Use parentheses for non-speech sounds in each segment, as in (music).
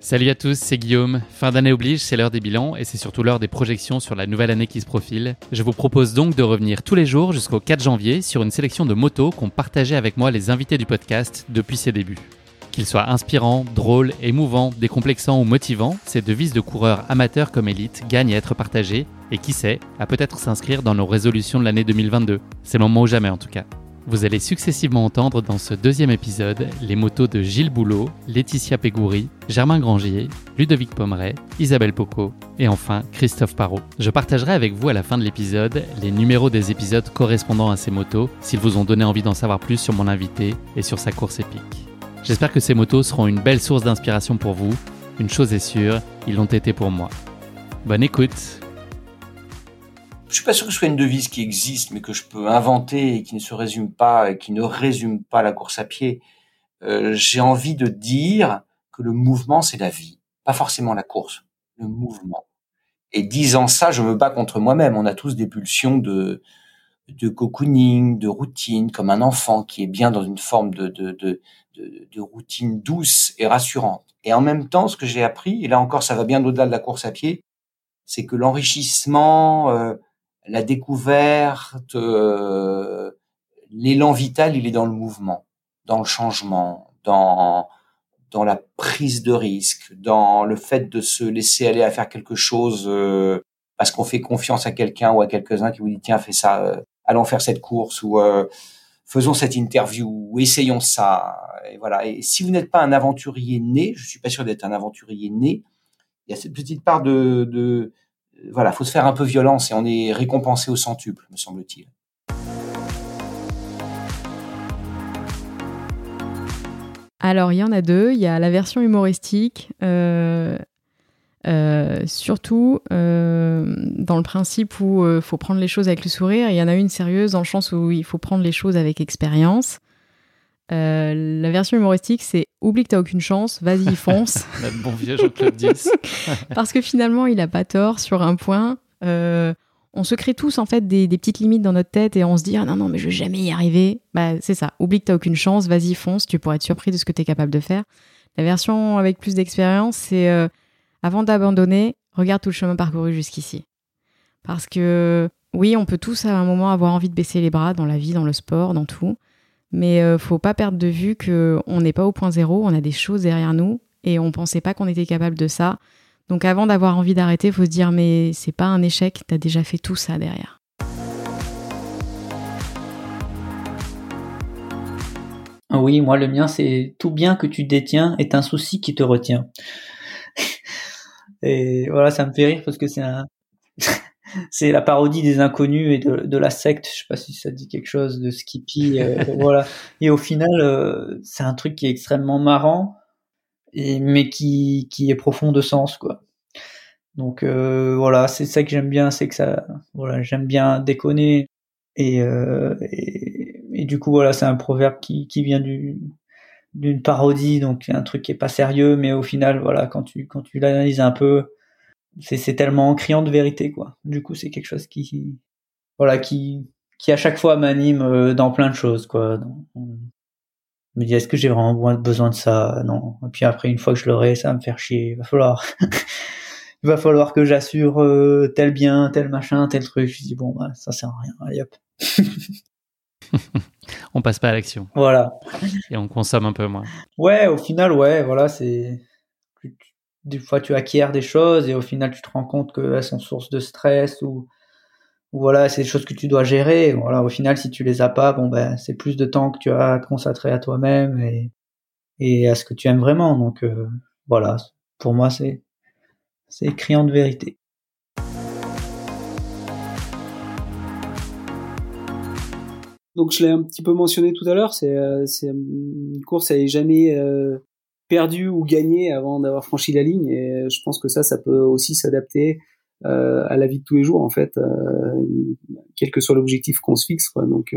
Salut à tous, c'est Guillaume. Fin d'année oblige, c'est l'heure des bilans et c'est surtout l'heure des projections sur la nouvelle année qui se profile. Je vous propose donc de revenir tous les jours jusqu'au 4 janvier sur une sélection de motos qu'ont partagé avec moi les invités du podcast depuis ses débuts. Qu'ils soient inspirants, drôles, émouvants, décomplexants ou motivants, ces devises de coureurs amateurs comme élites gagnent à être partagées et qui sait, à peut-être s'inscrire dans nos résolutions de l'année 2022. C'est le moment ou jamais en tout cas. Vous allez successivement entendre dans ce deuxième épisode les motos de Gilles Boulot, Laetitia Pégouri, Germain Grangier, Ludovic Pomeray, Isabelle Poco et enfin Christophe Parot. Je partagerai avec vous à la fin de l'épisode les numéros des épisodes correspondant à ces motos s'ils vous ont donné envie d'en savoir plus sur mon invité et sur sa course épique. J'espère que ces motos seront une belle source d'inspiration pour vous. Une chose est sûre, ils l'ont été pour moi. Bonne écoute je suis pas sûr que ce soit une devise qui existe, mais que je peux inventer et qui ne se résume pas, et qui ne résume pas la course à pied. Euh, j'ai envie de dire que le mouvement, c'est la vie, pas forcément la course, le mouvement. Et disant ça, je me bats contre moi-même. On a tous des pulsions de de cocooning, de routine, comme un enfant qui est bien dans une forme de, de, de, de, routine douce et rassurante. Et en même temps, ce que j'ai appris, et là encore, ça va bien au-delà de la course à pied, c'est que l'enrichissement, euh, la découverte, euh, l'élan vital, il est dans le mouvement, dans le changement, dans dans la prise de risque, dans le fait de se laisser aller à faire quelque chose euh, parce qu'on fait confiance à quelqu'un ou à quelques-uns qui vous dit tiens fais ça, euh, allons faire cette course ou faisons cette interview ou essayons ça. Et voilà. Et si vous n'êtes pas un aventurier né, je suis pas sûr d'être un aventurier né. Il y a cette petite part de, de voilà, faut se faire un peu violence et on est récompensé au centuple, me semble-t-il. Alors, il y en a deux. Il y a la version humoristique, euh, euh, surtout euh, dans le principe où il faut prendre les choses avec le sourire. Il y en a une sérieuse dans le sens où il faut prendre les choses avec expérience. La version humoristique, c'est oublie que t'as aucune chance, vas-y, (laughs) fonce. Notre bon vieux Jean-Claude 10. (laughs) Parce que finalement, il a pas tort sur un point. Euh, on se crée tous en fait des, petites limites dans notre tête et on se dit ah non non mais je vais jamais y arriver. Bah c'est ça. Oublie que t'as aucune chance, vas-y fonce. Tu pourrais être surpris de ce que tu es capable de faire. La version avec plus d'expérience, c'est euh, avant d'abandonner, regarde tout le chemin parcouru jusqu'ici. Parce que oui, on peut tous à un moment avoir envie de baisser les bras dans la vie, dans le sport, dans tout. Mais euh, faut pas perdre de vue qu'on n'est pas au point zéro, on a des choses derrière nous et on pensait pas qu'on était capable de ça. Donc avant d'avoir envie d'arrêter, faut se dire mais c'est pas un échec, t'as déjà fait tout ça derrière. Oui, moi le mien c'est tout bien que tu détiens est un souci qui te retient. (laughs) et voilà, ça me fait rire parce que c'est un c'est la parodie des inconnus et de, de, la secte. Je sais pas si ça dit quelque chose de Skippy. Euh, (laughs) voilà. Et au final, euh, c'est un truc qui est extrêmement marrant, et, mais qui, qui est profond de sens, quoi. Donc euh, voilà, c'est ça que j'aime bien, c'est que ça, voilà, j'aime bien déconner. Et, euh, et, et, du coup, voilà, c'est un proverbe qui, qui vient du d'une parodie, donc un truc qui est pas sérieux, mais au final, voilà, quand tu quand tu l'analyses un peu, c'est tellement criant de vérité quoi. Du coup, c'est quelque chose qui voilà qui qui à chaque fois m'anime euh, dans plein de choses quoi. Je me dis est-ce que j'ai vraiment besoin de ça? Non. Et puis après une fois que je l'aurai, ça va me faire chier. Il va falloir (laughs) il va falloir que j'assure euh, tel bien, tel machin, tel truc. Je dis bon bah ça sert à rien. Allez hop. (laughs) on passe pas à l'action. Voilà. Et on consomme un peu moins. Ouais, au final, ouais, voilà, c'est. Des fois, tu acquiers des choses et au final, tu te rends compte qu'elles sont source de stress ou, voilà, c'est des choses que tu dois gérer. Voilà, au final, si tu les as pas, bon, ben, c'est plus de temps que tu as à consacrer à toi-même et, et à ce que tu aimes vraiment. Donc, euh, voilà, pour moi, c'est, c'est criant de vérité. Donc je l'ai un petit peu mentionné tout à l'heure, c'est euh, une course elle jamais euh, perdue ou gagnée avant d'avoir franchi la ligne et je pense que ça ça peut aussi s'adapter euh, à la vie de tous les jours en fait, quel que soit l'objectif qu'on se fixe quoi. Donc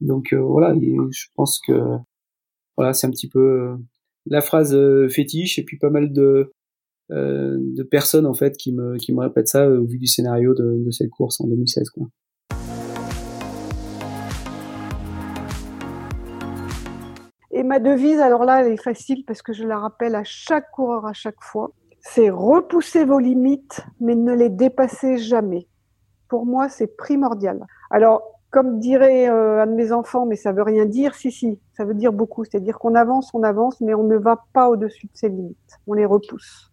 donc voilà, je pense que voilà c'est un petit peu la phrase fétiche et puis pas mal de de personnes en fait qui me qui me répètent ça au vu du scénario de, de cette course en 2016 quoi. Et ma devise, alors là, elle est facile parce que je la rappelle à chaque coureur à chaque fois. C'est repousser vos limites, mais ne les dépassez jamais. Pour moi, c'est primordial. Alors, comme dirait euh, un de mes enfants, mais ça veut rien dire, si, si, ça veut dire beaucoup. C'est-à-dire qu'on avance, on avance, mais on ne va pas au-dessus de ses limites. On les repousse.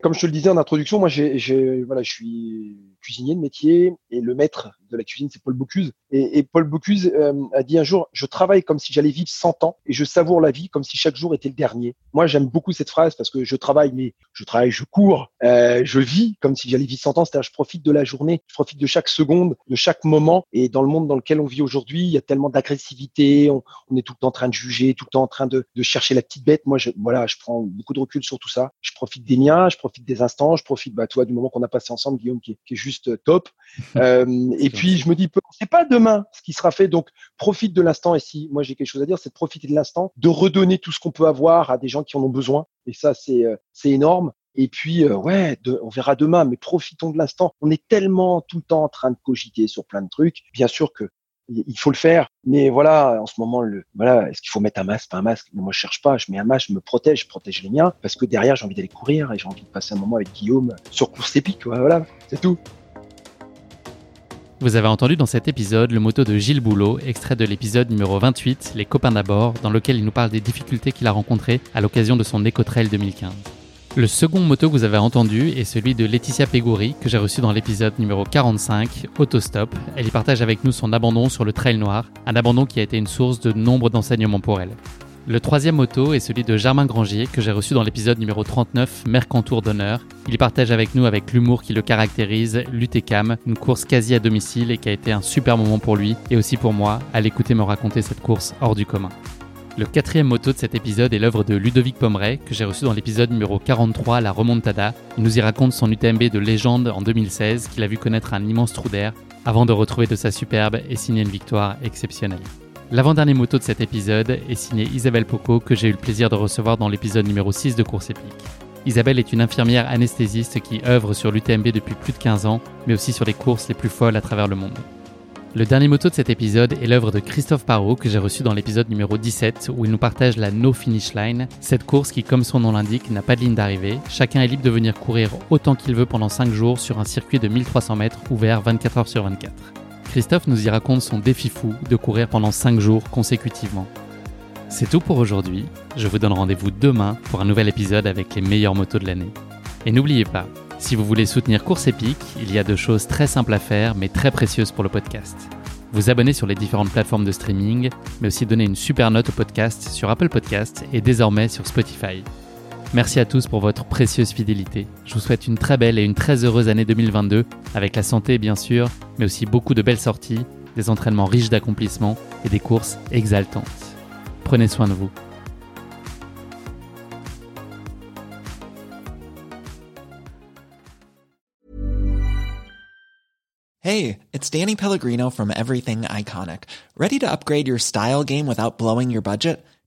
Comme je te le disais en introduction, moi, je suis cuisinier de métier et le maître de la cuisine, c'est Paul Bocuse. Et, et Paul Bocuse euh, a dit un jour, je travaille comme si j'allais vivre 100 ans et je savoure la vie comme si chaque jour était le dernier. Moi, j'aime beaucoup cette phrase parce que je travaille, mais je travaille, je cours, euh, je vis comme si j'allais vivre 100 ans. C'est-à-dire, je profite de la journée, je profite de chaque seconde, de chaque moment. Et dans le monde dans lequel on vit aujourd'hui, il y a tellement d'agressivité, on, on, est tout le temps en train de juger, tout le temps en train de, de chercher la petite bête. Moi, je, voilà, je prends beaucoup de recul sur tout ça. Je profite des miens, je profite des instants, je profite, bah, toi, du moment qu'on a passé ensemble, Guillaume, qui est, qui est juste top. (laughs) Euh, et puis, je me dis, c'est pas demain ce qui sera fait. Donc, profite de l'instant. Et si moi j'ai quelque chose à dire, c'est de profiter de l'instant, de redonner tout ce qu'on peut avoir à des gens qui en ont besoin. Et ça, c'est euh, c'est énorme. Et puis, euh, ouais, on verra demain, mais profitons de l'instant. On est tellement tout le temps en train de cogiter sur plein de trucs. Bien sûr que il faut le faire, mais voilà, en ce moment, le, voilà, est-ce qu'il faut mettre un masque, pas un masque? Moi, je cherche pas. Je mets un masque, je me protège, je protège les miens, parce que derrière, j'ai envie d'aller courir et j'ai envie de passer un moment avec Guillaume sur course épique. Voilà, c'est tout. Vous avez entendu dans cet épisode le moto de Gilles Boulot, extrait de l'épisode numéro 28, Les copains d'abord, dans lequel il nous parle des difficultés qu'il a rencontrées à l'occasion de son Ecotrail 2015. Le second moto que vous avez entendu est celui de Laetitia Pégouri, que j'ai reçu dans l'épisode numéro 45, Autostop. Elle y partage avec nous son abandon sur le trail noir, un abandon qui a été une source de nombre d'enseignements pour elle. Le troisième moto est celui de Germain Grangier que j'ai reçu dans l'épisode numéro 39, Mercantour d'honneur. Il partage avec nous, avec l'humour qui le caractérise, l'UTCAM, une course quasi à domicile et qui a été un super moment pour lui et aussi pour moi à l'écouter me raconter cette course hors du commun. Le quatrième moto de cet épisode est l'œuvre de Ludovic Pomeray, que j'ai reçu dans l'épisode numéro 43, La Remontada. Il nous y raconte son UTMB de légende en 2016, qu'il a vu connaître un immense trou d'air, avant de retrouver de sa superbe et signer une victoire exceptionnelle. L'avant-dernier moto de cet épisode est signé Isabelle Poco, que j'ai eu le plaisir de recevoir dans l'épisode numéro 6 de Course Épique. Isabelle est une infirmière anesthésiste qui œuvre sur l'UTMB depuis plus de 15 ans, mais aussi sur les courses les plus folles à travers le monde. Le dernier moto de cet épisode est l'œuvre de Christophe Parot que j'ai reçu dans l'épisode numéro 17 où il nous partage la No Finish Line, cette course qui comme son nom l'indique n'a pas de ligne d'arrivée. Chacun est libre de venir courir autant qu'il veut pendant 5 jours sur un circuit de 1300 mètres ouvert 24 heures sur 24. Christophe nous y raconte son défi fou de courir pendant 5 jours consécutivement. C'est tout pour aujourd'hui, je vous donne rendez-vous demain pour un nouvel épisode avec les meilleures motos de l'année. Et n'oubliez pas, si vous voulez soutenir Course Épique, il y a deux choses très simples à faire mais très précieuses pour le podcast. Vous abonner sur les différentes plateformes de streaming, mais aussi donner une super note au podcast sur Apple Podcast et désormais sur Spotify. Merci à tous pour votre précieuse fidélité. Je vous souhaite une très belle et une très heureuse année 2022, avec la santé bien sûr, mais aussi beaucoup de belles sorties, des entraînements riches d'accomplissements et des courses exaltantes. Prenez soin de vous. Hey, it's Danny Pellegrino from Everything Iconic. Ready to upgrade your style game without blowing your budget?